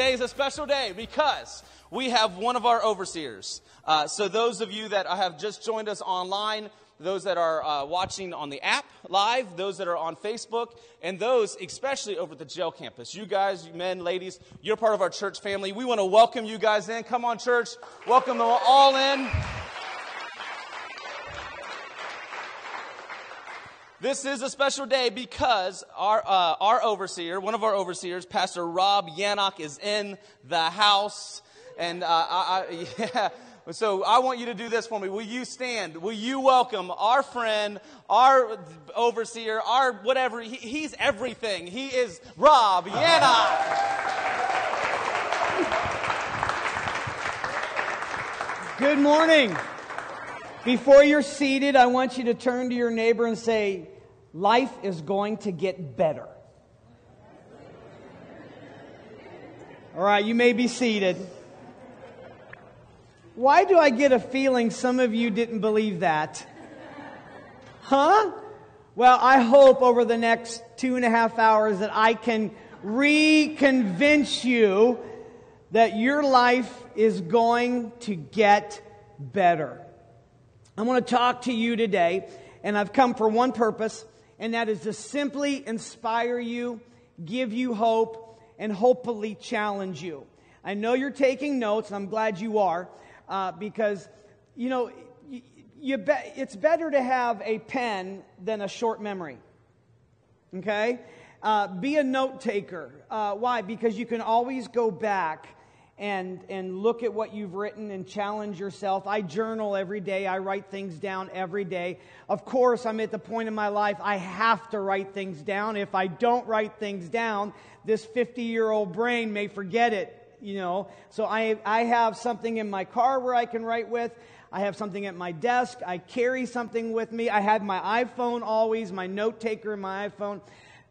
Today is a special day because we have one of our overseers. Uh, so, those of you that have just joined us online, those that are uh, watching on the app live, those that are on Facebook, and those especially over at the jail campus. You guys, you men, ladies, you're part of our church family. We want to welcome you guys in. Come on, church. Welcome them all in. This is a special day because our, uh, our overseer, one of our overseers, Pastor Rob Yanok, is in the house. And uh, I, I, yeah, so I want you to do this for me. Will you stand? Will you welcome our friend, our overseer, our whatever? He, he's everything. He is Rob Yanok. Good morning. Before you're seated, I want you to turn to your neighbor and say, Life is going to get better. All right, you may be seated. Why do I get a feeling some of you didn't believe that? Huh? Well, I hope over the next two and a half hours that I can reconvince you that your life is going to get better. I want to talk to you today, and I've come for one purpose, and that is to simply inspire you, give you hope, and hopefully challenge you. I know you're taking notes, and I'm glad you are, uh, because, you know, you, you be, it's better to have a pen than a short memory. Okay? Uh, be a note taker. Uh, why? Because you can always go back and, and look at what you've written and challenge yourself. I journal every day. I write things down every day. Of course, I'm at the point in my life I have to write things down. If I don't write things down, this 50 year old brain may forget it, you know. So I, I have something in my car where I can write with. I have something at my desk. I carry something with me. I have my iPhone always, my note taker in my iPhone.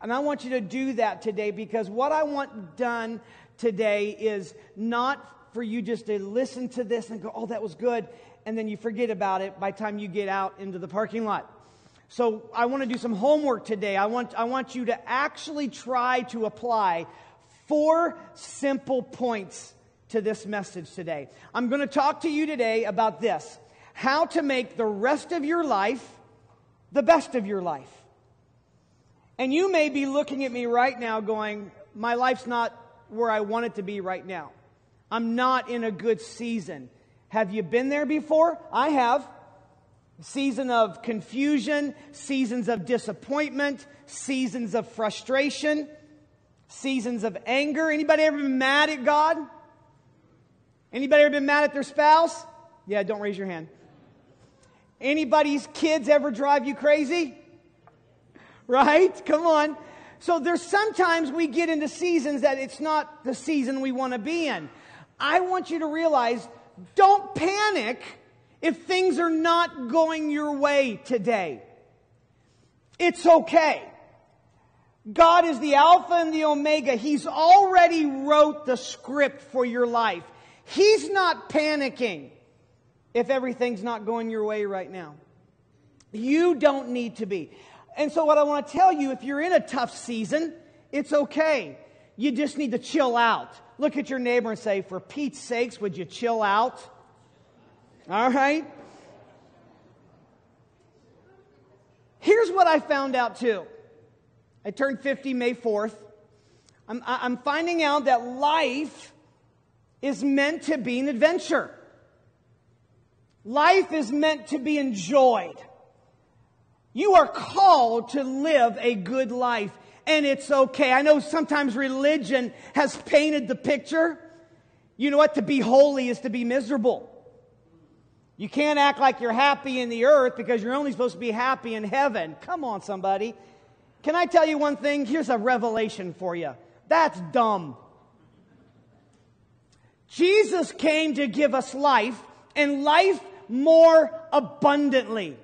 And I want you to do that today because what I want done today is not for you just to listen to this and go, oh, that was good, and then you forget about it by the time you get out into the parking lot. So I want to do some homework today. I want, I want you to actually try to apply four simple points to this message today. I'm going to talk to you today about this how to make the rest of your life the best of your life. And you may be looking at me right now going, My life's not where I want it to be right now. I'm not in a good season. Have you been there before? I have. Season of confusion, seasons of disappointment, seasons of frustration, seasons of anger. Anybody ever been mad at God? Anybody ever been mad at their spouse? Yeah, don't raise your hand. Anybody's kids ever drive you crazy? Right? Come on. So there's sometimes we get into seasons that it's not the season we want to be in. I want you to realize don't panic if things are not going your way today. It's okay. God is the Alpha and the Omega. He's already wrote the script for your life. He's not panicking if everything's not going your way right now. You don't need to be. And so, what I want to tell you if you're in a tough season, it's okay. You just need to chill out. Look at your neighbor and say, For Pete's sakes, would you chill out? All right? Here's what I found out too. I turned 50 May 4th. I'm, I'm finding out that life is meant to be an adventure. Life is meant to be enjoyed. You are called to live a good life, and it's okay. I know sometimes religion has painted the picture. You know what? To be holy is to be miserable. You can't act like you're happy in the earth because you're only supposed to be happy in heaven. Come on, somebody. Can I tell you one thing? Here's a revelation for you. That's dumb. Jesus came to give us life and life more abundantly.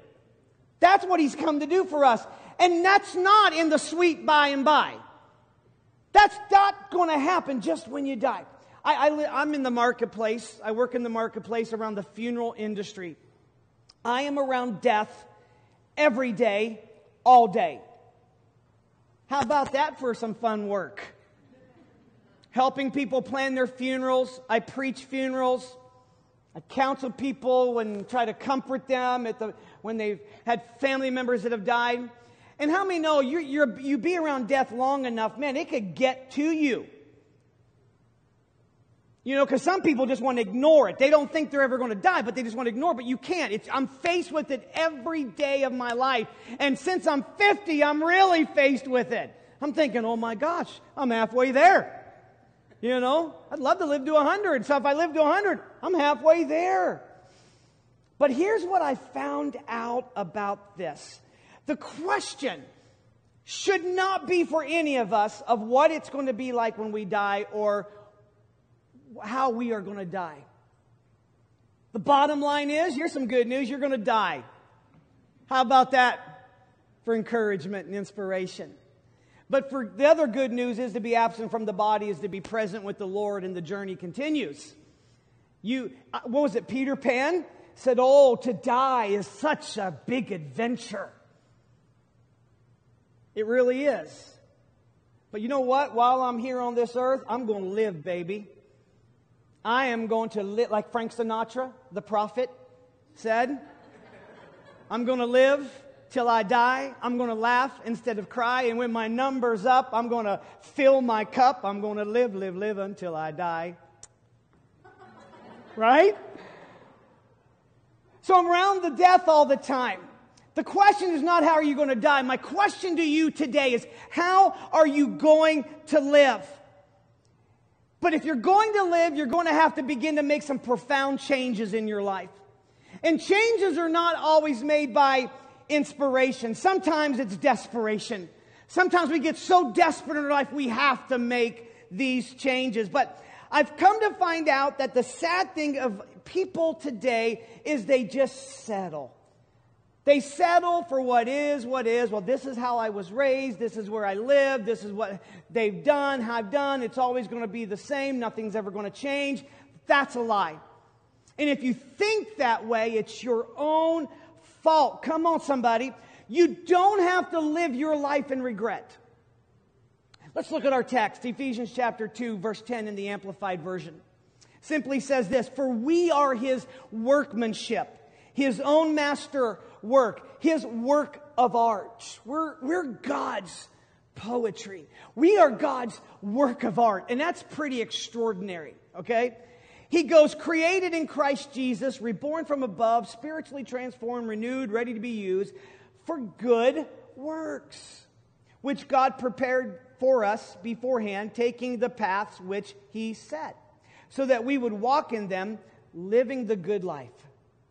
That's what he's come to do for us. And that's not in the sweet by and by. That's not going to happen just when you die. I, I, I'm in the marketplace. I work in the marketplace around the funeral industry. I am around death every day, all day. How about that for some fun work? helping people plan their funerals. I preach funerals. I counsel people and try to comfort them at the, when they've had family members that have died. And how many know you you're, you be around death long enough, man, it could get to you. You know, because some people just want to ignore it. They don't think they're ever going to die, but they just want to ignore it. But you can't. It's, I'm faced with it every day of my life. And since I'm 50, I'm really faced with it. I'm thinking, oh my gosh, I'm halfway there. You know, I'd love to live to 100. So if I live to 100, I'm halfway there. But here's what I found out about this the question should not be for any of us of what it's going to be like when we die or how we are going to die. The bottom line is here's some good news you're going to die. How about that for encouragement and inspiration? But for the other good news is to be absent from the body is to be present with the Lord and the journey continues. You, uh, what was it? Peter Pan said, Oh, to die is such a big adventure. It really is. But you know what? While I'm here on this earth, I'm going to live, baby. I am going to live, like Frank Sinatra, the prophet, said, I'm going to live till I die. I'm going to laugh instead of cry. And when my number's up, I'm going to fill my cup. I'm going to live, live, live until I die. Right? So I'm around the death all the time. The question is not how are you going to die. My question to you today is how are you going to live? But if you're going to live, you're going to have to begin to make some profound changes in your life. And changes are not always made by inspiration. Sometimes it's desperation. Sometimes we get so desperate in our life, we have to make these changes. But I've come to find out that the sad thing of people today is they just settle. They settle for what is, what is. Well, this is how I was raised. This is where I live. This is what they've done, how I've done. It's always going to be the same. Nothing's ever going to change. That's a lie. And if you think that way, it's your own fault. Come on, somebody. You don't have to live your life in regret. Let's look at our text, Ephesians chapter 2, verse 10 in the Amplified Version. Simply says this For we are his workmanship, his own master work, his work of art. We're, we're God's poetry. We are God's work of art. And that's pretty extraordinary, okay? He goes, created in Christ Jesus, reborn from above, spiritually transformed, renewed, ready to be used for good works, which God prepared for us beforehand, taking the paths which He set, so that we would walk in them, living the good life.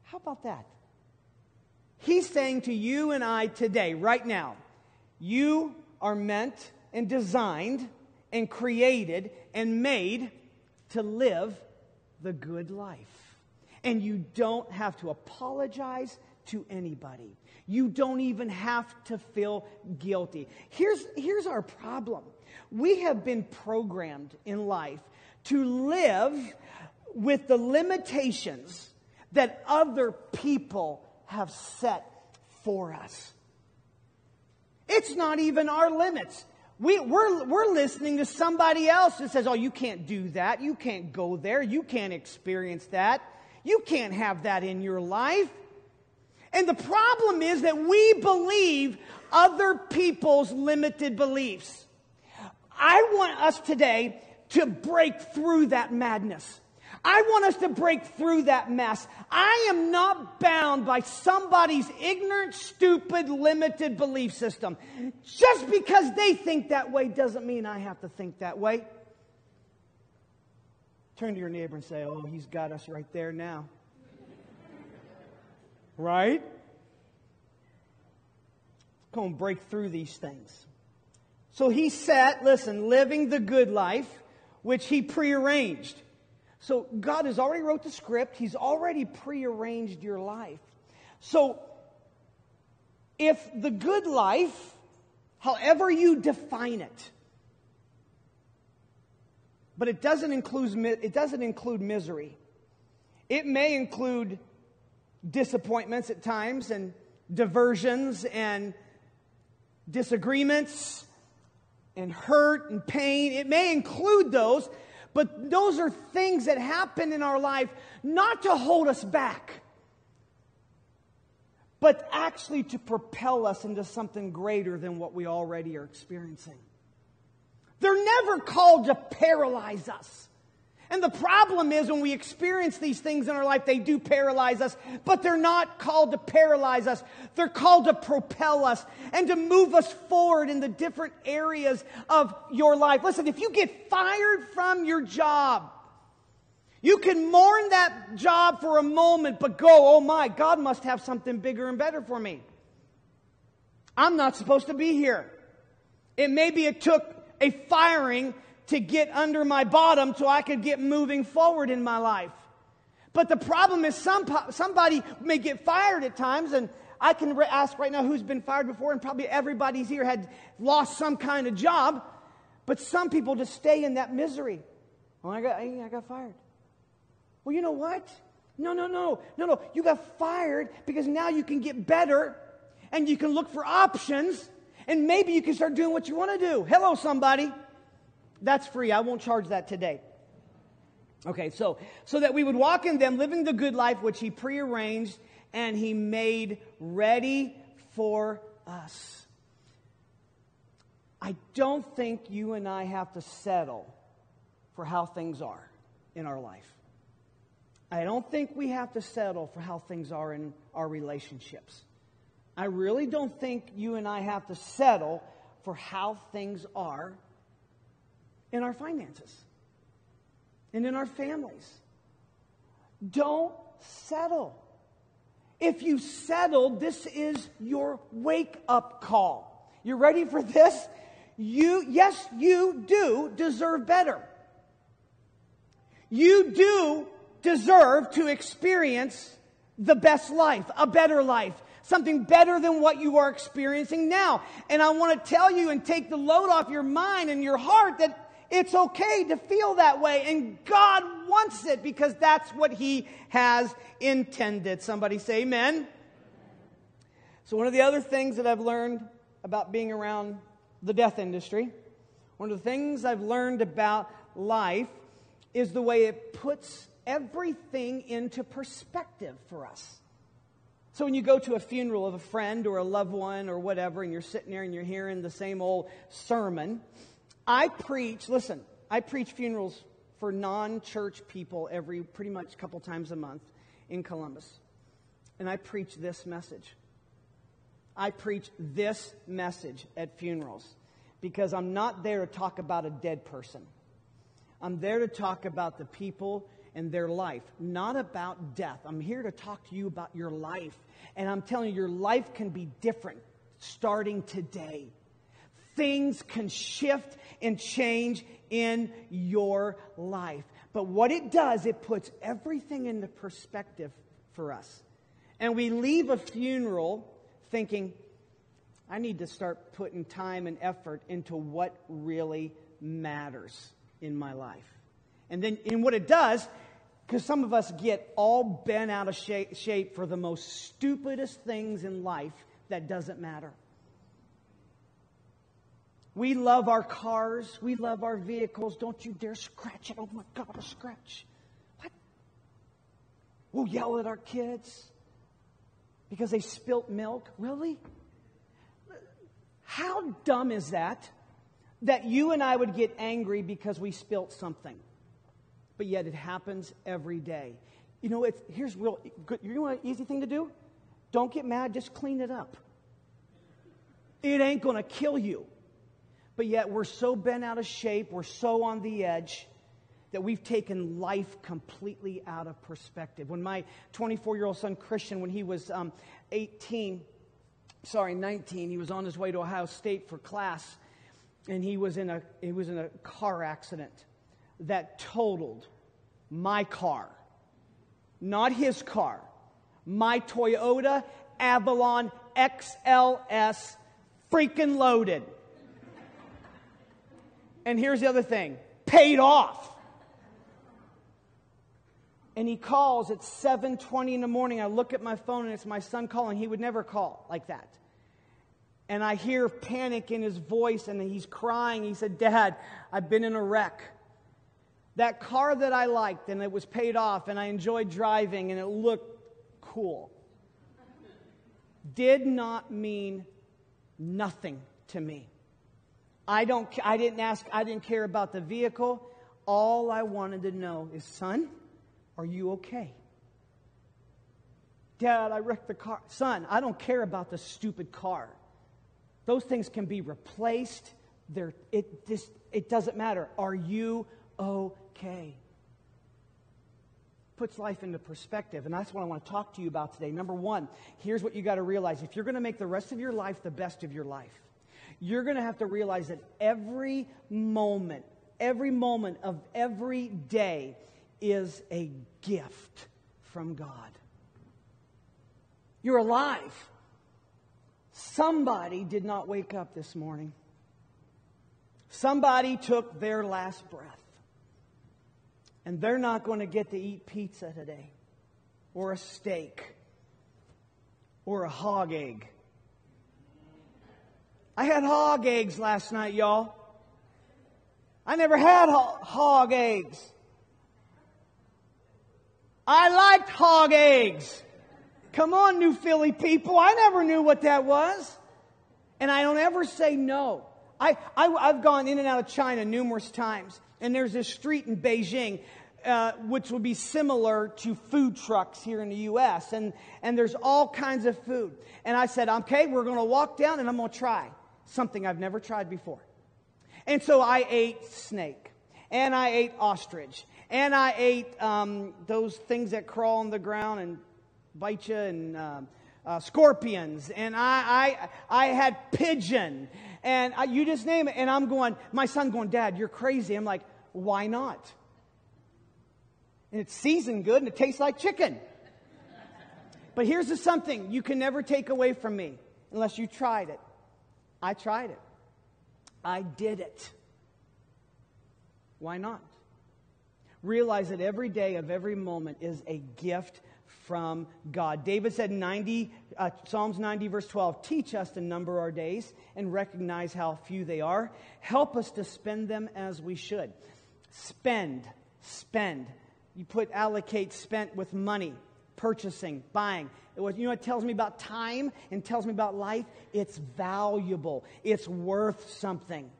How about that? He's saying to you and I today, right now, you are meant and designed and created and made to live the good life. And you don't have to apologize to anybody. You don't even have to feel guilty. Here's, here's our problem we have been programmed in life to live with the limitations that other people have set for us. It's not even our limits. We, we're, we're listening to somebody else that says, Oh, you can't do that. You can't go there. You can't experience that. You can't have that in your life. And the problem is that we believe other people's limited beliefs. I want us today to break through that madness. I want us to break through that mess. I am not bound by somebody's ignorant, stupid, limited belief system. Just because they think that way doesn't mean I have to think that way. Turn to your neighbor and say, Oh, he's got us right there now. Right? Go and break through these things. So he set, listen, living the good life, which he prearranged. So God has already wrote the script. He's already prearranged your life. So if the good life, however you define it, but it doesn't include it doesn't include misery. It may include disappointments at times and diversions and disagreements and hurt and pain. It may include those, but those are things that happen in our life not to hold us back, but actually to propel us into something greater than what we already are experiencing. They're never called to paralyze us. And the problem is when we experience these things in our life, they do paralyze us, but they're not called to paralyze us. They're called to propel us and to move us forward in the different areas of your life. Listen, if you get fired from your job, you can mourn that job for a moment, but go, oh my, God must have something bigger and better for me. I'm not supposed to be here. It maybe it took a firing to get under my bottom so I could get moving forward in my life. But the problem is some, somebody may get fired at times, and I can re- ask right now who's been fired before, and probably everybody's here had lost some kind of job. But some people just stay in that misery. Well, I got, I got fired. Well, you know what? No, no, no, no, no. You got fired because now you can get better and you can look for options and maybe you can start doing what you want to do. Hello, somebody. That's free. I won't charge that today. Okay, so so that we would walk in them, living the good life which he prearranged and he made ready for us. I don't think you and I have to settle for how things are in our life. I don't think we have to settle for how things are in our relationships. I really don't think you and I have to settle for how things are in our finances and in our families. Don't settle. If you settle, this is your wake up call. You ready for this? You, yes, you do deserve better. You do deserve to experience the best life, a better life, something better than what you are experiencing now. And I want to tell you and take the load off your mind and your heart that it's okay to feel that way, and God wants it because that's what He has intended. Somebody say amen. So, one of the other things that I've learned about being around the death industry, one of the things I've learned about life is the way it puts everything into perspective for us. So when you go to a funeral of a friend or a loved one or whatever, and you're sitting there and you're hearing the same old sermon, I preach, listen, I preach funerals for non church people every pretty much couple times a month in Columbus. And I preach this message. I preach this message at funerals because I'm not there to talk about a dead person. I'm there to talk about the people and their life, not about death. I'm here to talk to you about your life. And I'm telling you, your life can be different starting today things can shift and change in your life. But what it does, it puts everything into perspective for us. And we leave a funeral thinking, I need to start putting time and effort into what really matters in my life. And then, and what it does, because some of us get all bent out of shape, shape for the most stupidest things in life that doesn't matter. We love our cars. We love our vehicles. Don't you dare scratch it. Oh my God, a scratch. What? We'll yell at our kids because they spilt milk. Really? How dumb is that? That you and I would get angry because we spilt something. But yet it happens every day. You know, it's, here's real good. You know an easy thing to do? Don't get mad, just clean it up. It ain't going to kill you. But yet we're so bent out of shape, we're so on the edge that we've taken life completely out of perspective. When my 24 year old son Christian, when he was um, 18, sorry, 19, he was on his way to Ohio State for class, and he was in a, he was in a car accident that totaled my car, not his car, my Toyota Avalon XLS freaking loaded. And here's the other thing paid off. And he calls at 7:20 in the morning. I look at my phone and it's my son calling. He would never call like that. And I hear panic in his voice, and he's crying. He said, Dad, I've been in a wreck. That car that I liked, and it was paid off, and I enjoyed driving, and it looked cool, did not mean nothing to me. I, don't, I didn't ask, I didn't care about the vehicle. All I wanted to know is, son, are you okay? Dad, I wrecked the car. Son, I don't care about the stupid car. Those things can be replaced. They're, it, just, it doesn't matter. Are you okay? Puts life into perspective. And that's what I want to talk to you about today. Number one, here's what you got to realize. If you're going to make the rest of your life the best of your life, you're going to have to realize that every moment, every moment of every day is a gift from God. You're alive. Somebody did not wake up this morning. Somebody took their last breath. And they're not going to get to eat pizza today, or a steak, or a hog egg. I had hog eggs last night, y'all. I never had ho- hog eggs. I liked hog eggs. Come on, New Philly people. I never knew what that was. And I don't ever say no. I, I, have gone in and out of China numerous times, and there's this street in Beijing. Uh, which would be similar to food trucks here in the U.S. And, and there's all kinds of food. And I said, okay, we're going to walk down and I'm going to try something I've never tried before. And so I ate snake, and I ate ostrich, and I ate um, those things that crawl on the ground and bite you, and uh, uh, scorpions, and I, I, I had pigeon, and I, you just name it. And I'm going, my son going, Dad, you're crazy. I'm like, why not? And it's seasoned good and it tastes like chicken. But here's the something you can never take away from me unless you tried it. I tried it. I did it. Why not? Realize that every day of every moment is a gift from God. David said 90, uh, Psalms 90, verse 12, teach us to number our days and recognize how few they are. Help us to spend them as we should. Spend, spend. You put allocate spent with money, purchasing, buying. It was, you know, it tells me about time and tells me about life. It's valuable. It's worth something.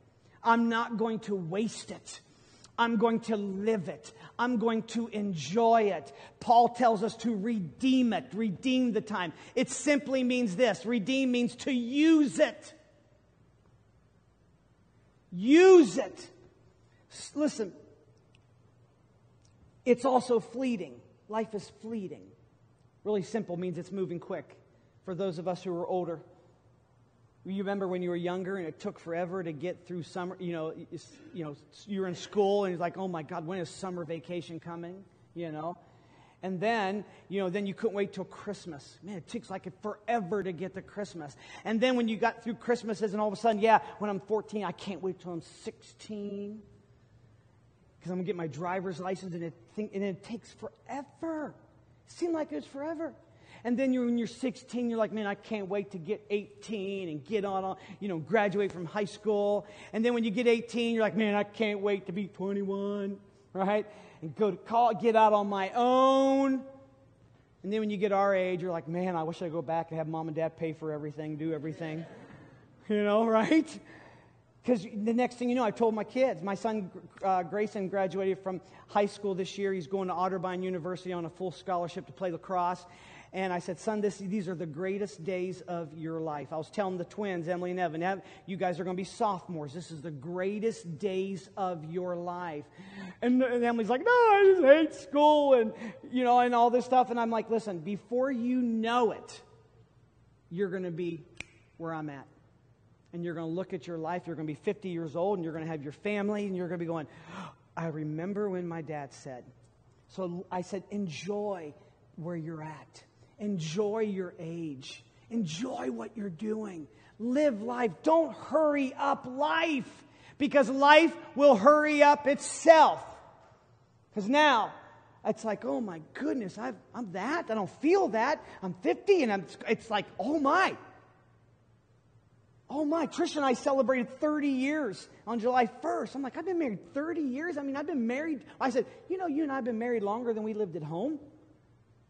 I'm not going to waste it. I'm going to live it. I'm going to enjoy it. Paul tells us to redeem it, redeem the time. It simply means this redeem means to use it. Use it. Listen, it's also fleeting. Life is fleeting. Really simple means it's moving quick. For those of us who are older, you remember when you were younger and it took forever to get through summer, you know, you know, you're in school and it's like, oh my God, when is summer vacation coming? You know? And then, you know, then you couldn't wait till Christmas. Man, it takes like forever to get to Christmas. And then when you got through Christmases and all of a sudden, yeah, when I'm 14, I can't wait till I'm 16 because I'm going to get my driver's license and it, think, and it takes forever. Seemed like it was forever. And then you're, when you're 16, you're like, man, I can't wait to get 18 and get on, you know, graduate from high school. And then when you get 18, you're like, man, I can't wait to be 21, right? And go to call, get out on my own. And then when you get our age, you're like, man, I wish I go back and have mom and dad pay for everything, do everything. you know, right? Because the next thing you know, I told my kids. My son uh, Grayson graduated from high school this year. He's going to Otterbein University on a full scholarship to play lacrosse. And I said, son, this, these are the greatest days of your life. I was telling the twins, Emily and Evan, you guys are going to be sophomores. This is the greatest days of your life. And, and Emily's like, no, I just hate school and, you know, and all this stuff. And I'm like, listen, before you know it, you're going to be where I'm at and you're going to look at your life. You're going to be 50 years old and you're going to have your family and you're going to be going, I remember when my dad said. So I said, enjoy where you're at, enjoy your age, enjoy what you're doing, live life. Don't hurry up life because life will hurry up itself. Because now, it's like, oh my goodness, i am that. I don't feel that. I'm 50 and I'm, it's like, oh my, Oh my, Trish and I celebrated 30 years on July 1st. I'm like, I've been married 30 years? I mean, I've been married. I said, You know, you and I have been married longer than we lived at home.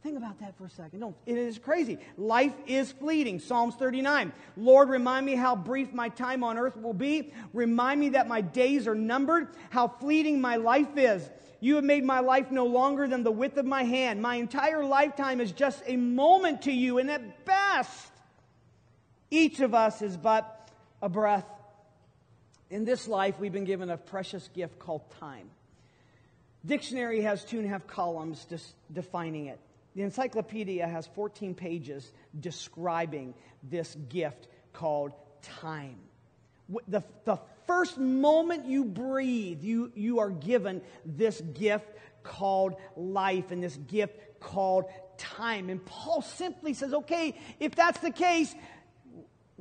Think about that for a second. No, it is crazy. Life is fleeting. Psalms 39. Lord, remind me how brief my time on earth will be. Remind me that my days are numbered, how fleeting my life is. You have made my life no longer than the width of my hand. My entire lifetime is just a moment to you, and at best, each of us is but a breath. In this life, we've been given a precious gift called time. Dictionary has two and a half columns defining it. The encyclopedia has 14 pages describing this gift called time. The, the first moment you breathe, you, you are given this gift called life and this gift called time. And Paul simply says, okay, if that's the case,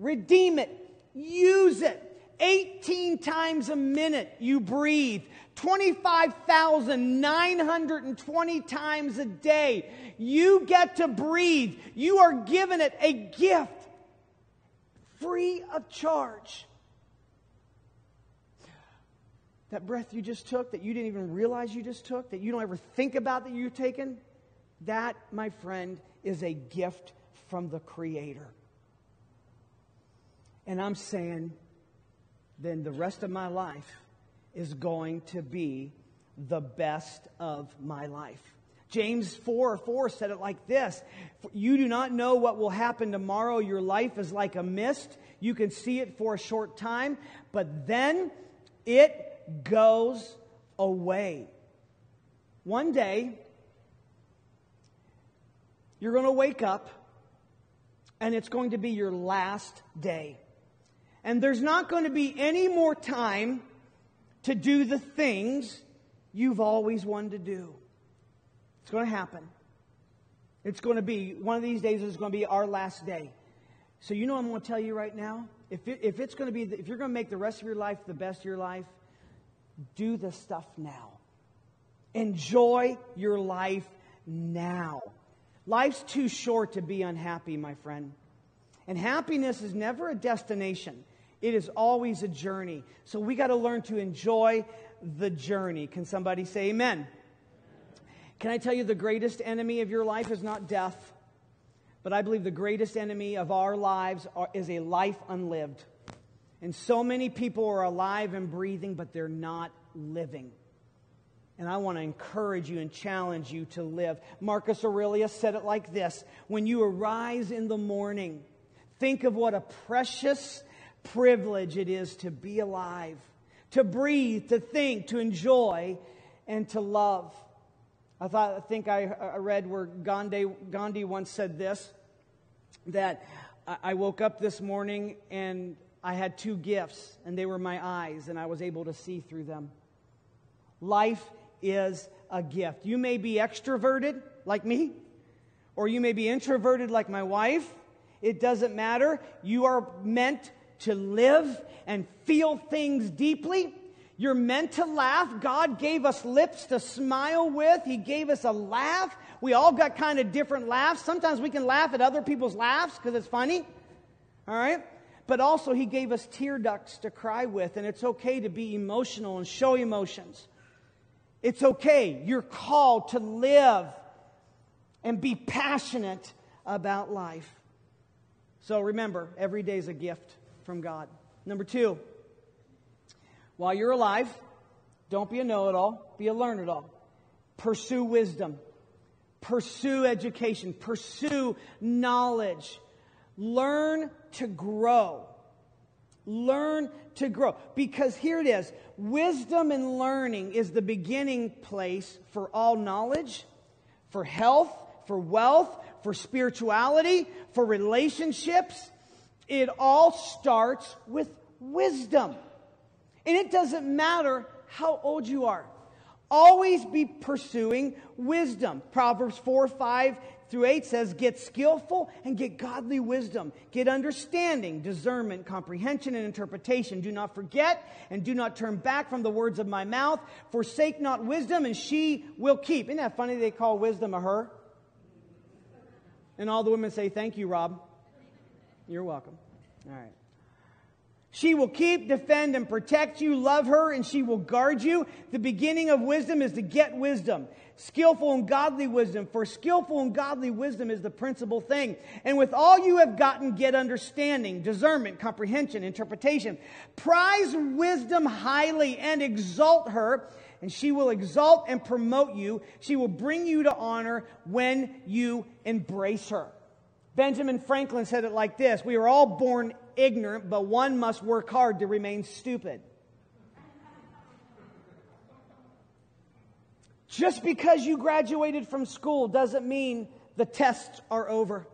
redeem it, use it. 18 times a minute you breathe. 25,920 times a day. You get to breathe. You are given it a gift free of charge. That breath you just took, that you didn't even realize you just took, that you don't ever think about that you've taken, that, my friend, is a gift from the Creator. And I'm saying, then the rest of my life is going to be the best of my life. James 4 4 said it like this You do not know what will happen tomorrow. Your life is like a mist. You can see it for a short time, but then it goes away. One day, you're going to wake up, and it's going to be your last day. And there's not going to be any more time to do the things you've always wanted to do. It's going to happen. It's going to be, one of these days is going to be our last day. So, you know I'm going to tell you right now? If, it, if it's going to be, if you're going to make the rest of your life the best of your life, do the stuff now. Enjoy your life now. Life's too short to be unhappy, my friend. And happiness is never a destination. It is always a journey. So we got to learn to enjoy the journey. Can somebody say amen? Can I tell you the greatest enemy of your life is not death, but I believe the greatest enemy of our lives are, is a life unlived. And so many people are alive and breathing, but they're not living. And I want to encourage you and challenge you to live. Marcus Aurelius said it like this When you arise in the morning, think of what a precious privilege it is to be alive, to breathe, to think, to enjoy, and to love. I thought, I think I, read where Gandhi, Gandhi once said this that I woke up this morning and I had two gifts, and they were my eyes, and I was able to see through them. Life is a gift. You may be extroverted like me, or you may be introverted like my wife. It doesn't matter. You are meant to live and feel things deeply. You're meant to laugh. God gave us lips to smile with. He gave us a laugh. We all got kind of different laughs. Sometimes we can laugh at other people's laughs because it's funny. All right? But also, He gave us tear ducts to cry with, and it's okay to be emotional and show emotions. It's okay. You're called to live and be passionate about life. So remember, every day is a gift from God. Number two, while you're alive, don't be a know it all, be a learn it all. Pursue wisdom, pursue education, pursue knowledge. Learn to grow. Learn to grow. Because here it is wisdom and learning is the beginning place for all knowledge, for health, for wealth, for spirituality, for relationships, it all starts with wisdom. And it doesn't matter how old you are. Always be pursuing wisdom. Proverbs 4, 5 through 8 says, Get skillful and get godly wisdom. Get understanding, discernment, comprehension, and interpretation. Do not forget and do not turn back from the words of my mouth. Forsake not wisdom, and she will keep. Isn't that funny they call wisdom a her? And all the women say, Thank you, Rob. You're welcome. All right. She will keep, defend, and protect you. Love her, and she will guard you. The beginning of wisdom is to get wisdom. Skillful and godly wisdom, for skillful and godly wisdom is the principal thing. And with all you have gotten, get understanding, discernment, comprehension, interpretation. Prize wisdom highly and exalt her, and she will exalt and promote you. She will bring you to honor when you embrace her. Benjamin Franklin said it like this We are all born ignorant, but one must work hard to remain stupid. Just because you graduated from school doesn't mean the tests are over.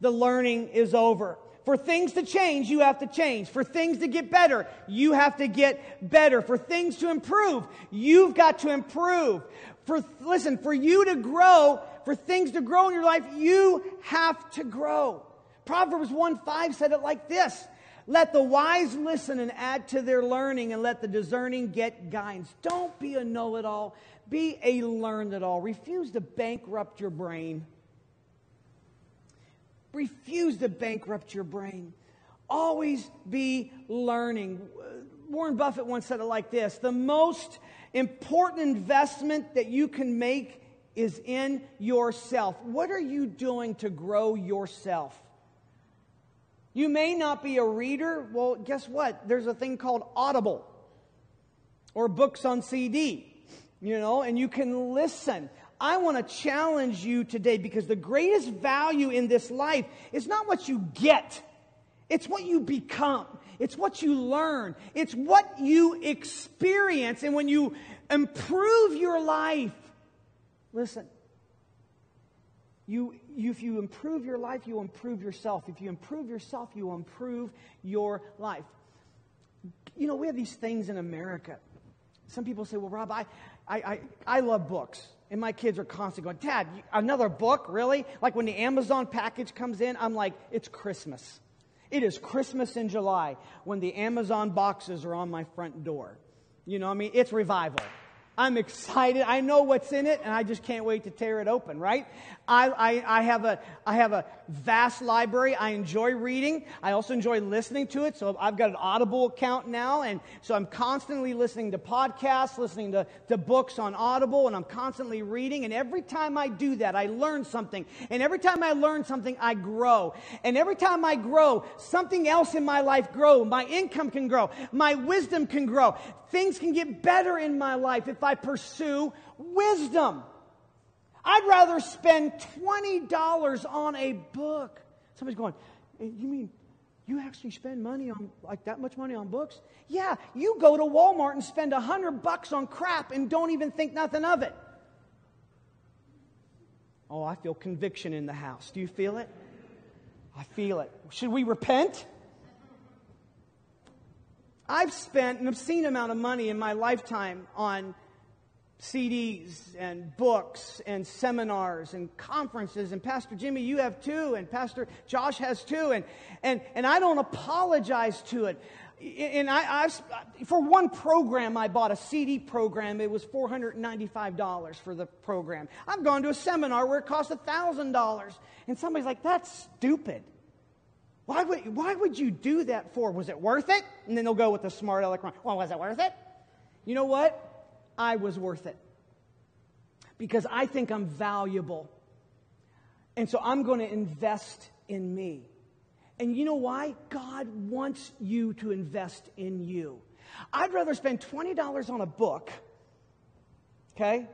The learning is over. For things to change, you have to change. For things to get better, you have to get better. For things to improve, you've got to improve. For, listen, for you to grow, for things to grow in your life, you have to grow. Proverbs 1 5 said it like this Let the wise listen and add to their learning, and let the discerning get guidance. Don't be a know it all, be a learn it all. Refuse to bankrupt your brain. Refuse to bankrupt your brain. Always be learning. Warren Buffett once said it like this The most important investment that you can make is in yourself. What are you doing to grow yourself? You may not be a reader. Well, guess what? There's a thing called Audible or books on CD, you know, and you can listen. I want to challenge you today because the greatest value in this life is not what you get, it's what you become. It's what you learn. It's what you experience. And when you improve your life, listen, you, you, if you improve your life, you improve yourself. If you improve yourself, you improve your life. You know, we have these things in America. Some people say, well, Rob, I, I, I, I love books. And my kids are constantly going, Dad, another book? Really? Like when the Amazon package comes in, I'm like, it's Christmas. It is Christmas in July when the Amazon boxes are on my front door. You know, what I mean, it's revival. I'm excited. I know what's in it, and I just can't wait to tear it open, right? I, I, I, have a, I have a vast library. I enjoy reading. I also enjoy listening to it. So I've got an Audible account now, and so I'm constantly listening to podcasts, listening to, to books on Audible, and I'm constantly reading. And every time I do that, I learn something. And every time I learn something, I grow. And every time I grow, something else in my life grow. My income can grow. My wisdom can grow. Things can get better in my life if I pursue wisdom. I'd rather spend $20 on a book. Somebody's going, You mean you actually spend money on like that much money on books? Yeah, you go to Walmart and spend a hundred bucks on crap and don't even think nothing of it. Oh, I feel conviction in the house. Do you feel it? I feel it. Should we repent? I've spent an obscene amount of money in my lifetime on CDs and books and seminars and conferences. And Pastor Jimmy, you have two, and Pastor Josh has two. And, and, and I don't apologize to it. And I, I've, for one program, I bought a CD program. It was $495 for the program. I've gone to a seminar where it cost $1,000. And somebody's like, that's stupid. Why would, why would you do that for? Was it worth it? And then they'll go with the smart aleck. Well, was it worth it? You know what? I was worth it. Because I think I'm valuable. And so I'm going to invest in me. And you know why? God wants you to invest in you. I'd rather spend $20 on a book, okay,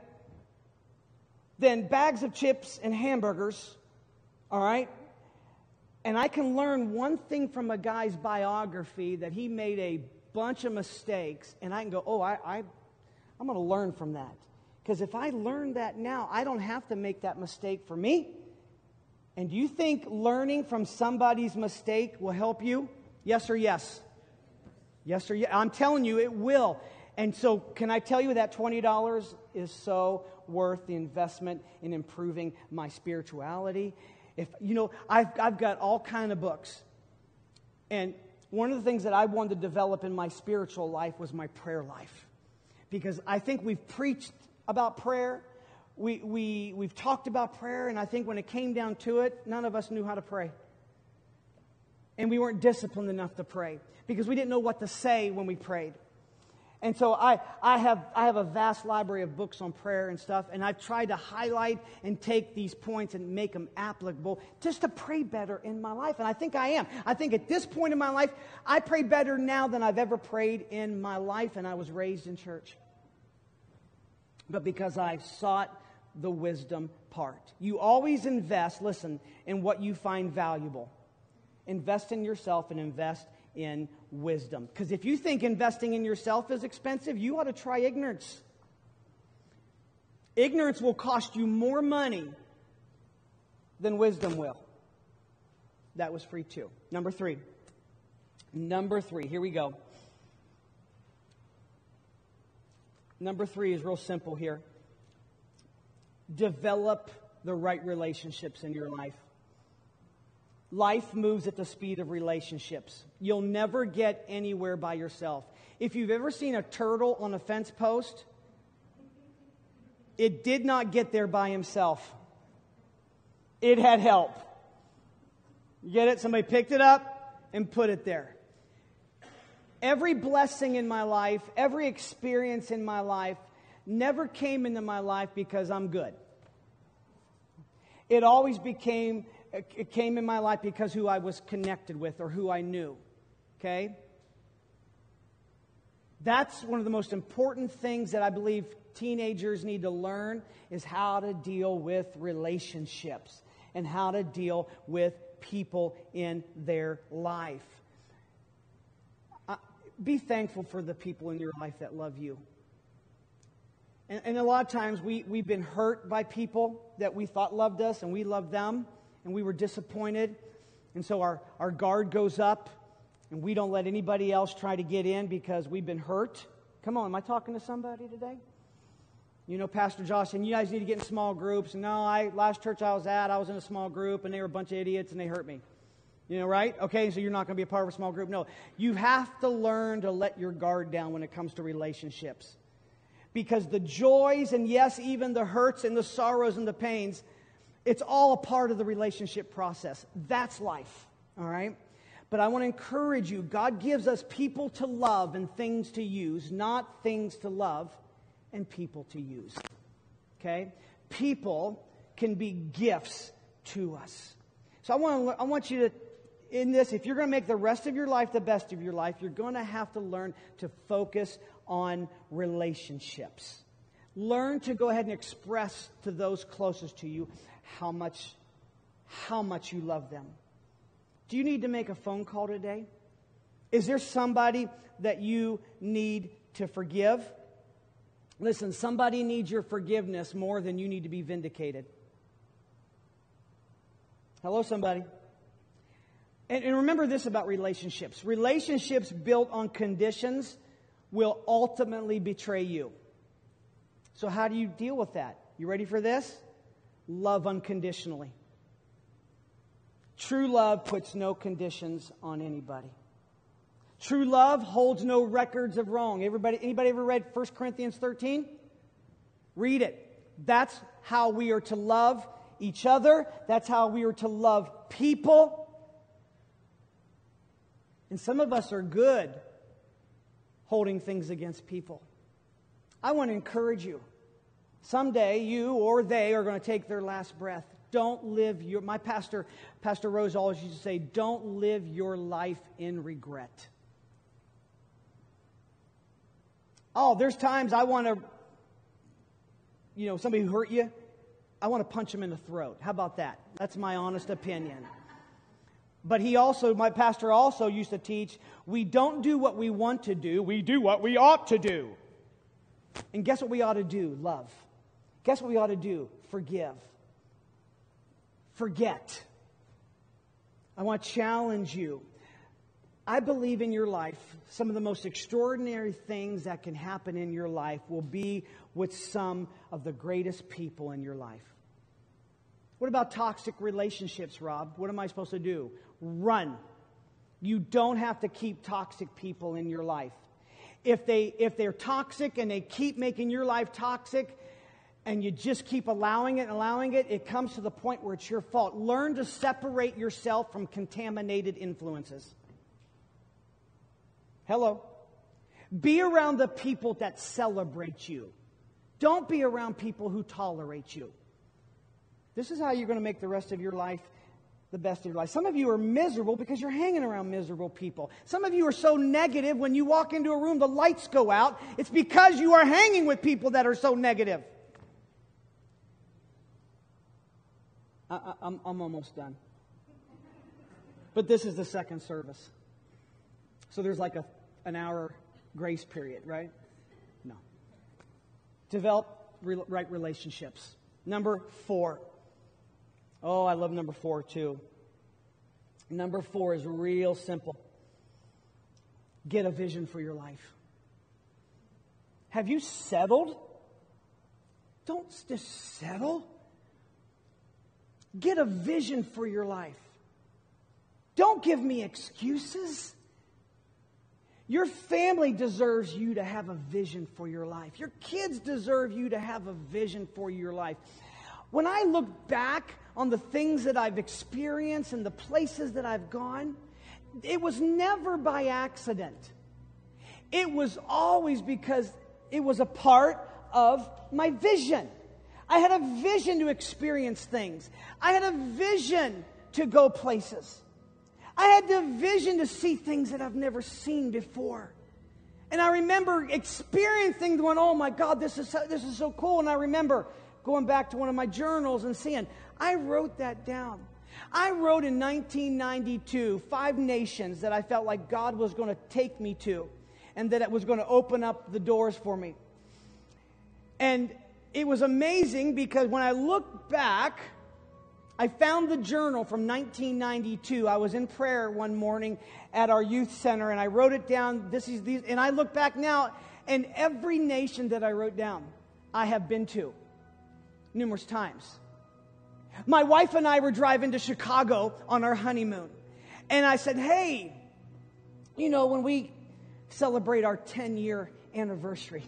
than bags of chips and hamburgers, all right, and I can learn one thing from a guy's biography that he made a bunch of mistakes, and I can go, oh, I, I, I'm going to learn from that. Because if I learn that now, I don't have to make that mistake for me. And do you think learning from somebody's mistake will help you? Yes or yes? Yes or yes? I'm telling you, it will. And so, can I tell you that $20 is so worth the investment in improving my spirituality if, you know, I've, I've got all kind of books. And one of the things that I wanted to develop in my spiritual life was my prayer life. Because I think we've preached about prayer. We, we, we've talked about prayer, and I think when it came down to it, none of us knew how to pray. and we weren't disciplined enough to pray because we didn't know what to say when we prayed. And so I, I, have, I have a vast library of books on prayer and stuff, and I've tried to highlight and take these points and make them applicable just to pray better in my life. And I think I am. I think at this point in my life, I pray better now than I've ever prayed in my life, and I was raised in church. But because I've sought the wisdom part. You always invest, listen, in what you find valuable. Invest in yourself and invest in wisdom. Because if you think investing in yourself is expensive, you ought to try ignorance. Ignorance will cost you more money than wisdom will. That was free too. Number three. Number three. Here we go. Number three is real simple here. Develop the right relationships in your life. Life moves at the speed of relationships. You'll never get anywhere by yourself. If you've ever seen a turtle on a fence post, it did not get there by himself. It had help. You get it? Somebody picked it up and put it there. Every blessing in my life, every experience in my life never came into my life because I'm good. It always became it came in my life because who I was connected with or who I knew. Okay? That's one of the most important things that I believe teenagers need to learn is how to deal with relationships and how to deal with people in their life. Be thankful for the people in your life that love you. And, and, a lot of times we, we've been hurt by people that we thought loved us and we loved them and we were disappointed. And so our, our guard goes up and we don't let anybody else try to get in because we've been hurt. Come on, am I talking to somebody today? You know, Pastor Josh, and you guys need to get in small groups. And no, I last church I was at, I was in a small group and they were a bunch of idiots and they hurt me. You know, right? Okay, so you're not going to be a part of a small group. No, you have to learn to let your guard down when it comes to relationships. Because the joys and yes, even the hurts and the sorrows and the pains it's all a part of the relationship process. That's life, all right? But I want to encourage you God gives us people to love and things to use, not things to love and people to use. Okay? People can be gifts to us. So I want, to, I want you to, in this, if you're going to make the rest of your life the best of your life, you're going to have to learn to focus on relationships. Learn to go ahead and express to those closest to you how much, how much you love them. Do you need to make a phone call today? Is there somebody that you need to forgive? Listen, somebody needs your forgiveness more than you need to be vindicated. Hello, somebody. And, and, remember this about relationships relationships built on conditions will ultimately betray you. So, how do you deal with that? You ready for this? love unconditionally. True love puts no conditions on anybody. True love holds no records of wrong. Everybody, anybody ever read 1 Corinthians 13? Read it. That's how we are to love each other. That's how we are to love people. And some of us are good holding things against people. I want to encourage you. Someday you or they are going to take their last breath. Don't live your, my pastor, Pastor Rose always used to say, don't live your life in regret. Oh, there's times I want to, you know, somebody who hurt you, I want to punch them in the throat. How about that? That's my honest opinion. But he also, my pastor also used to teach, we don't do what we want to do, we do what we ought to do. And guess what we ought to do? Love. Guess what we ought to do? Forgive. Forget. I want to challenge you. I believe in your life, some of the most extraordinary things that can happen in your life will be with some of the greatest people in your life. What about toxic relationships, Rob? What am I supposed to do? Run. You don't have to keep toxic people in your life. If, they, if they're toxic and they keep making your life toxic, and you just keep allowing it and allowing it, it comes to the point where it's your fault. Learn to separate yourself from contaminated influences. Hello. Be around the people that celebrate you. Don't be around people who tolerate you. This is how you're going to make the rest of your life the best of your life. Some of you are miserable because you're hanging around miserable people. Some of you are so negative when you walk into a room, the lights go out. It's because you are hanging with people that are so negative. I, am I'm almost done. But this is the second service. So there's like a, an hour grace period, right? No. Develop re- right relationships. Number four. Oh, I love number four too. Number four is real simple get a vision for your life. Have you settled? Don't just settle. Get a vision for your life. Don't give me excuses. Your family deserves you to have a vision for your life. Your kids deserve you to have a vision for your life. When I look back on the things that I've experienced and the places that I've gone, it was never by accident. It was always because it was a part of my vision. I had a vision to experience things. I had a vision to go places. I had the vision to see things that I've never seen before. And I remember experiencing going, oh my God, this is, so, this is so cool. And I remember going back to one of my journals and seeing, I wrote that down. I wrote in 1992 five nations that I felt like God was going to take me to and that it was going to open up the doors for me. And it was amazing because when I look back, I found the journal from 1992. I was in prayer one morning at our youth center and I wrote it down. This is these, and I look back now, and every nation that I wrote down, I have been to numerous times. My wife and I were driving to Chicago on our honeymoon. And I said, Hey, you know, when we celebrate our 10 year anniversary,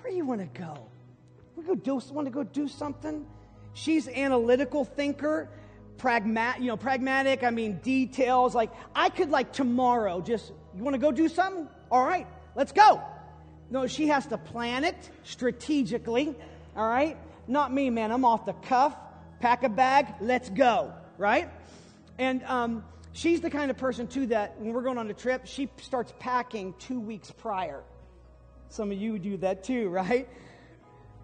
where do you want to go? We go do, want to go do something? She's analytical thinker, pragmatic, you know, pragmatic, I mean details. Like I could like tomorrow just you want to go do something? All right, let's go. No, she has to plan it strategically. All right? Not me, man. I'm off the cuff. Pack a bag, let's go. Right? And um, she's the kind of person too that when we're going on a trip, she starts packing two weeks prior. Some of you do that too, right?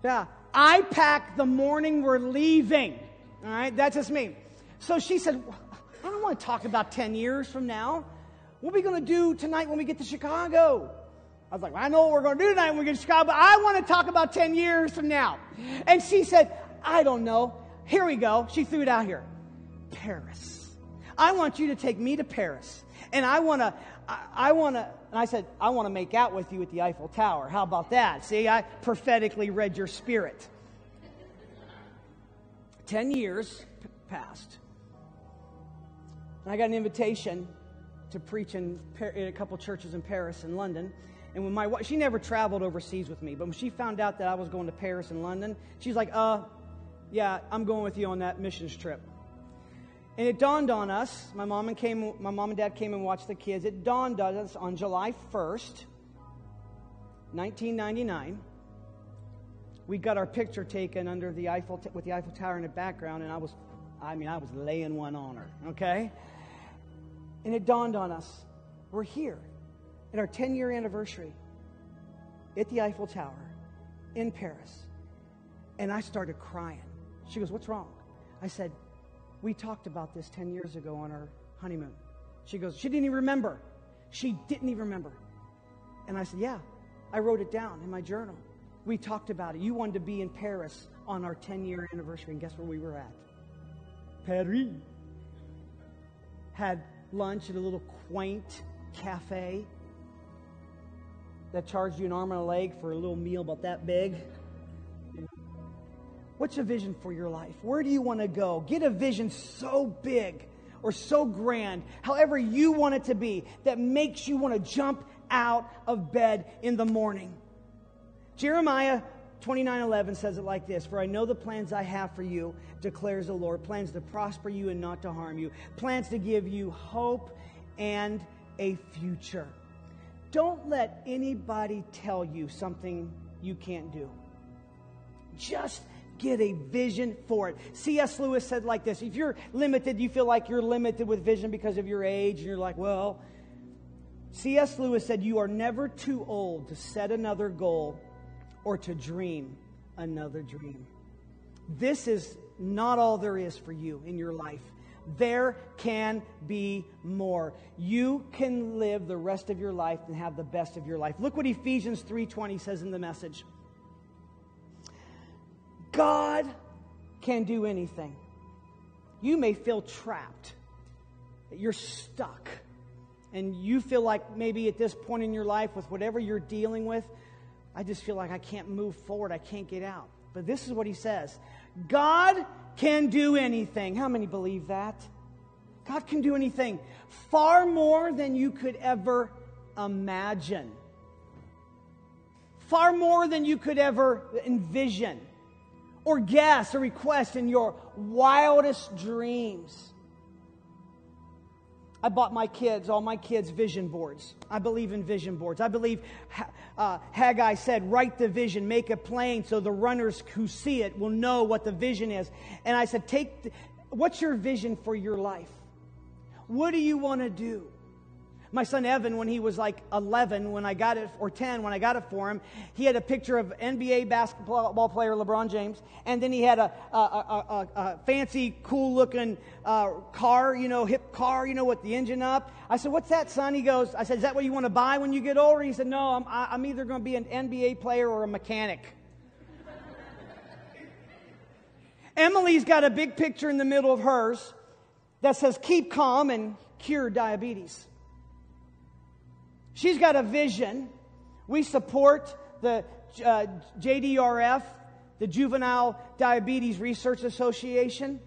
Yeah. I pack the morning we're leaving. All right, that's just me. So she said, I don't want to talk about 10 years from now. What are we going to do tonight when we get to Chicago? I was like, well, I know what we're going to do tonight when we get to Chicago, but I want to talk about 10 years from now. And she said, I don't know. Here we go. She threw it out here Paris. I want you to take me to Paris. And I want to, I, I want to, and I said, I want to make out with you at the Eiffel Tower. How about that? See, I prophetically read your spirit. Ten years passed. And I got an invitation to preach in, in a couple churches in Paris and London. And when my wife, she never traveled overseas with me, but when she found out that I was going to Paris and London, she's like, uh, yeah, I'm going with you on that missions trip. And it dawned on us, my mom and came my mom and dad came and watched the kids. It dawned on us on July 1st, 1999. We got our picture taken under the Eiffel with the Eiffel Tower in the background and I was I mean, I was laying one on her, okay? And it dawned on us, we're here at our 10-year anniversary at the Eiffel Tower in Paris. And I started crying. She goes, "What's wrong?" I said, we talked about this 10 years ago on our honeymoon. She goes, She didn't even remember. She didn't even remember. And I said, Yeah, I wrote it down in my journal. We talked about it. You wanted to be in Paris on our 10 year anniversary, and guess where we were at? Paris. Had lunch at a little quaint cafe that charged you an arm and a leg for a little meal about that big. What's your vision for your life? Where do you want to go? Get a vision so big or so grand, however you want it to be, that makes you want to jump out of bed in the morning. Jeremiah 29 11 says it like this For I know the plans I have for you, declares the Lord plans to prosper you and not to harm you, plans to give you hope and a future. Don't let anybody tell you something you can't do. Just get a vision for it. C.S. Lewis said like this If you're limited, you feel like you're limited with vision because of your age, and you're like, well, C.S. Lewis said, You are never too old to set another goal or to dream another dream. This is not all there is for you in your life. There can be more. You can live the rest of your life and have the best of your life. Look what Ephesians 3:20 says in the message. God can do anything. You may feel trapped, you're stuck, and you feel like maybe at this point in your life, with whatever you're dealing with, I just feel like I can't move forward, I can't get out. But this is what he says God can do anything. How many believe that? God can do anything far more than you could ever imagine, far more than you could ever envision or guess or request in your wildest dreams. I bought my kids, all my kids, vision boards. I believe in vision boards. I believe uh, Haggai said, write the vision, make it plain so the runners who see it will know what the vision is. And I said, take, what's your vision for your life? What do you want to do? My son Evan, when he was like 11, when I got it, or 10, when I got it for him, he had a picture of NBA basketball player LeBron James, and then he had a, a, a, a fancy, cool looking uh, car, you know, hip car, you know, with the engine up. I said, What's that, son? He goes, I said, Is that what you want to buy when you get older? He said, No, I'm, I'm either going to be an NBA player or a mechanic. Emily's got a big picture in the middle of hers that says, Keep calm and cure diabetes. She's got a vision. We support the uh, JDRF, the Juvenile Diabetes Research Association,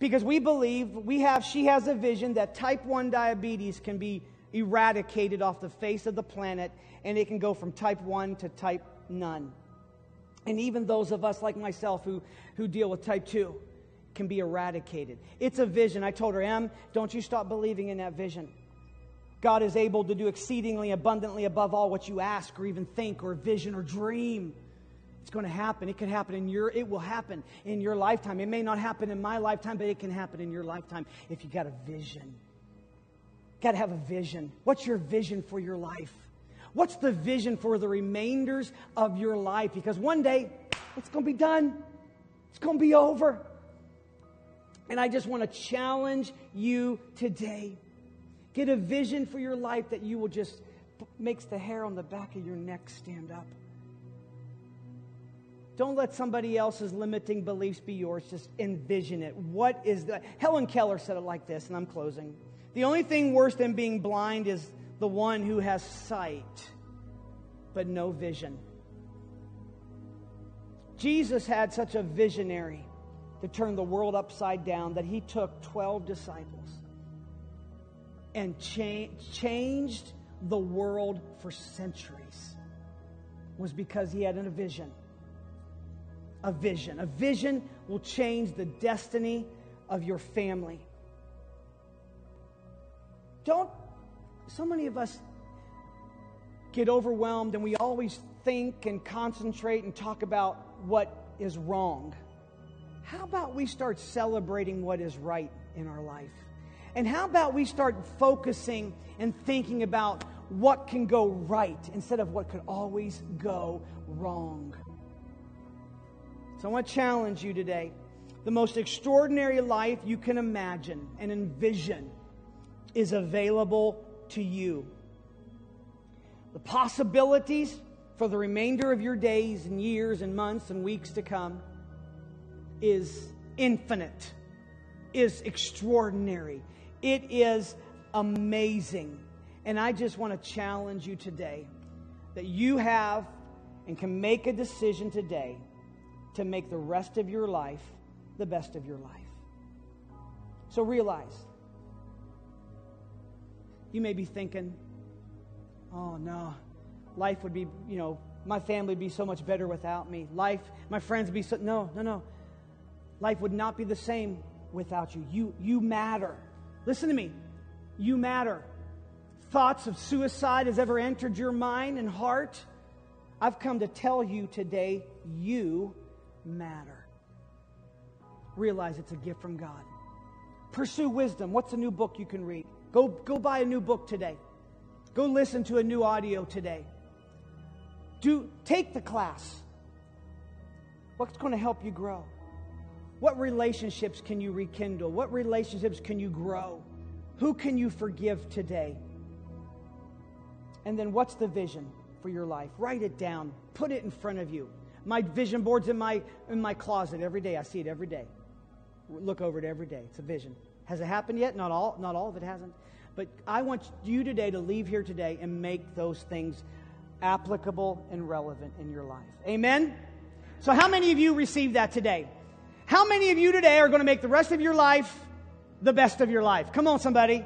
because we believe we have, she has a vision that type 1 diabetes can be eradicated off the face of the planet and it can go from type 1 to type none. And even those of us like myself who, who deal with type 2 can be eradicated. It's a vision. I told her, Em, don't you stop believing in that vision. God is able to do exceedingly abundantly above all what you ask or even think or vision or dream. It's going to happen. It could happen in your it will happen in your lifetime. It may not happen in my lifetime, but it can happen in your lifetime if you got a vision. Got to have a vision. What's your vision for your life? What's the vision for the remainders of your life? Because one day it's going to be done. It's going to be over. And I just want to challenge you today Get a vision for your life that you will just makes the hair on the back of your neck stand up. Don't let somebody else's limiting beliefs be yours. Just envision it. What is the Helen Keller said it like this, and I'm closing. The only thing worse than being blind is the one who has sight but no vision. Jesus had such a visionary to turn the world upside down that he took 12 disciples and cha- changed the world for centuries was because he had a vision. A vision. A vision will change the destiny of your family. Don't, so many of us get overwhelmed and we always think and concentrate and talk about what is wrong. How about we start celebrating what is right in our life? And how about we start focusing and thinking about what can go right instead of what could always go wrong? So I want to challenge you today. The most extraordinary life you can imagine and envision is available to you. The possibilities for the remainder of your days and years and months and weeks to come is infinite, is extraordinary. It is amazing. And I just want to challenge you today that you have and can make a decision today to make the rest of your life the best of your life. So realize you may be thinking, oh no, life would be, you know, my family would be so much better without me. Life, my friends would be so. No, no, no. Life would not be the same without you. You, you matter. Listen to me. You matter. Thoughts of suicide has ever entered your mind and heart? I've come to tell you today, you matter. Realize it's a gift from God. Pursue wisdom. What's a new book you can read? Go, go buy a new book today. Go listen to a new audio today. Do take the class. What's going to help you grow? What relationships can you rekindle? What relationships can you grow? Who can you forgive today? And then what's the vision for your life? Write it down. Put it in front of you. My vision board's in my in my closet every day. I see it every day. Look over it every day. It's a vision. Has it happened yet? Not all not all of it hasn't. But I want you today to leave here today and make those things applicable and relevant in your life. Amen? So, how many of you received that today? How many of you today are going to make the rest of your life the best of your life? Come on, somebody.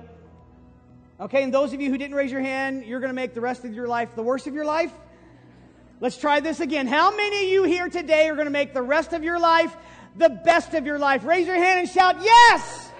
Okay, and those of you who didn't raise your hand, you're going to make the rest of your life the worst of your life? Let's try this again. How many of you here today are going to make the rest of your life the best of your life? Raise your hand and shout, Yes!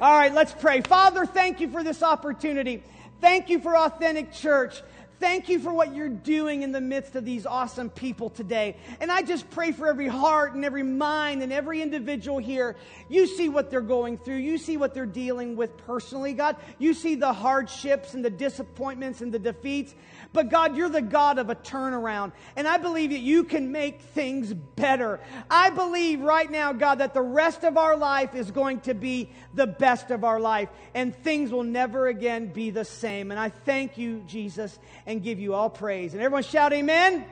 All right, let's pray. Father, thank you for this opportunity. Thank you for Authentic Church. Thank you for what you're doing in the midst of these awesome people today. And I just pray for every heart and every mind and every individual here. You see what they're going through. You see what they're dealing with personally, God. You see the hardships and the disappointments and the defeats. But God, you're the God of a turnaround. And I believe that you can make things better. I believe right now, God, that the rest of our life is going to be the best of our life. And things will never again be the same. And I thank you, Jesus, and give you all praise. And everyone shout, Amen.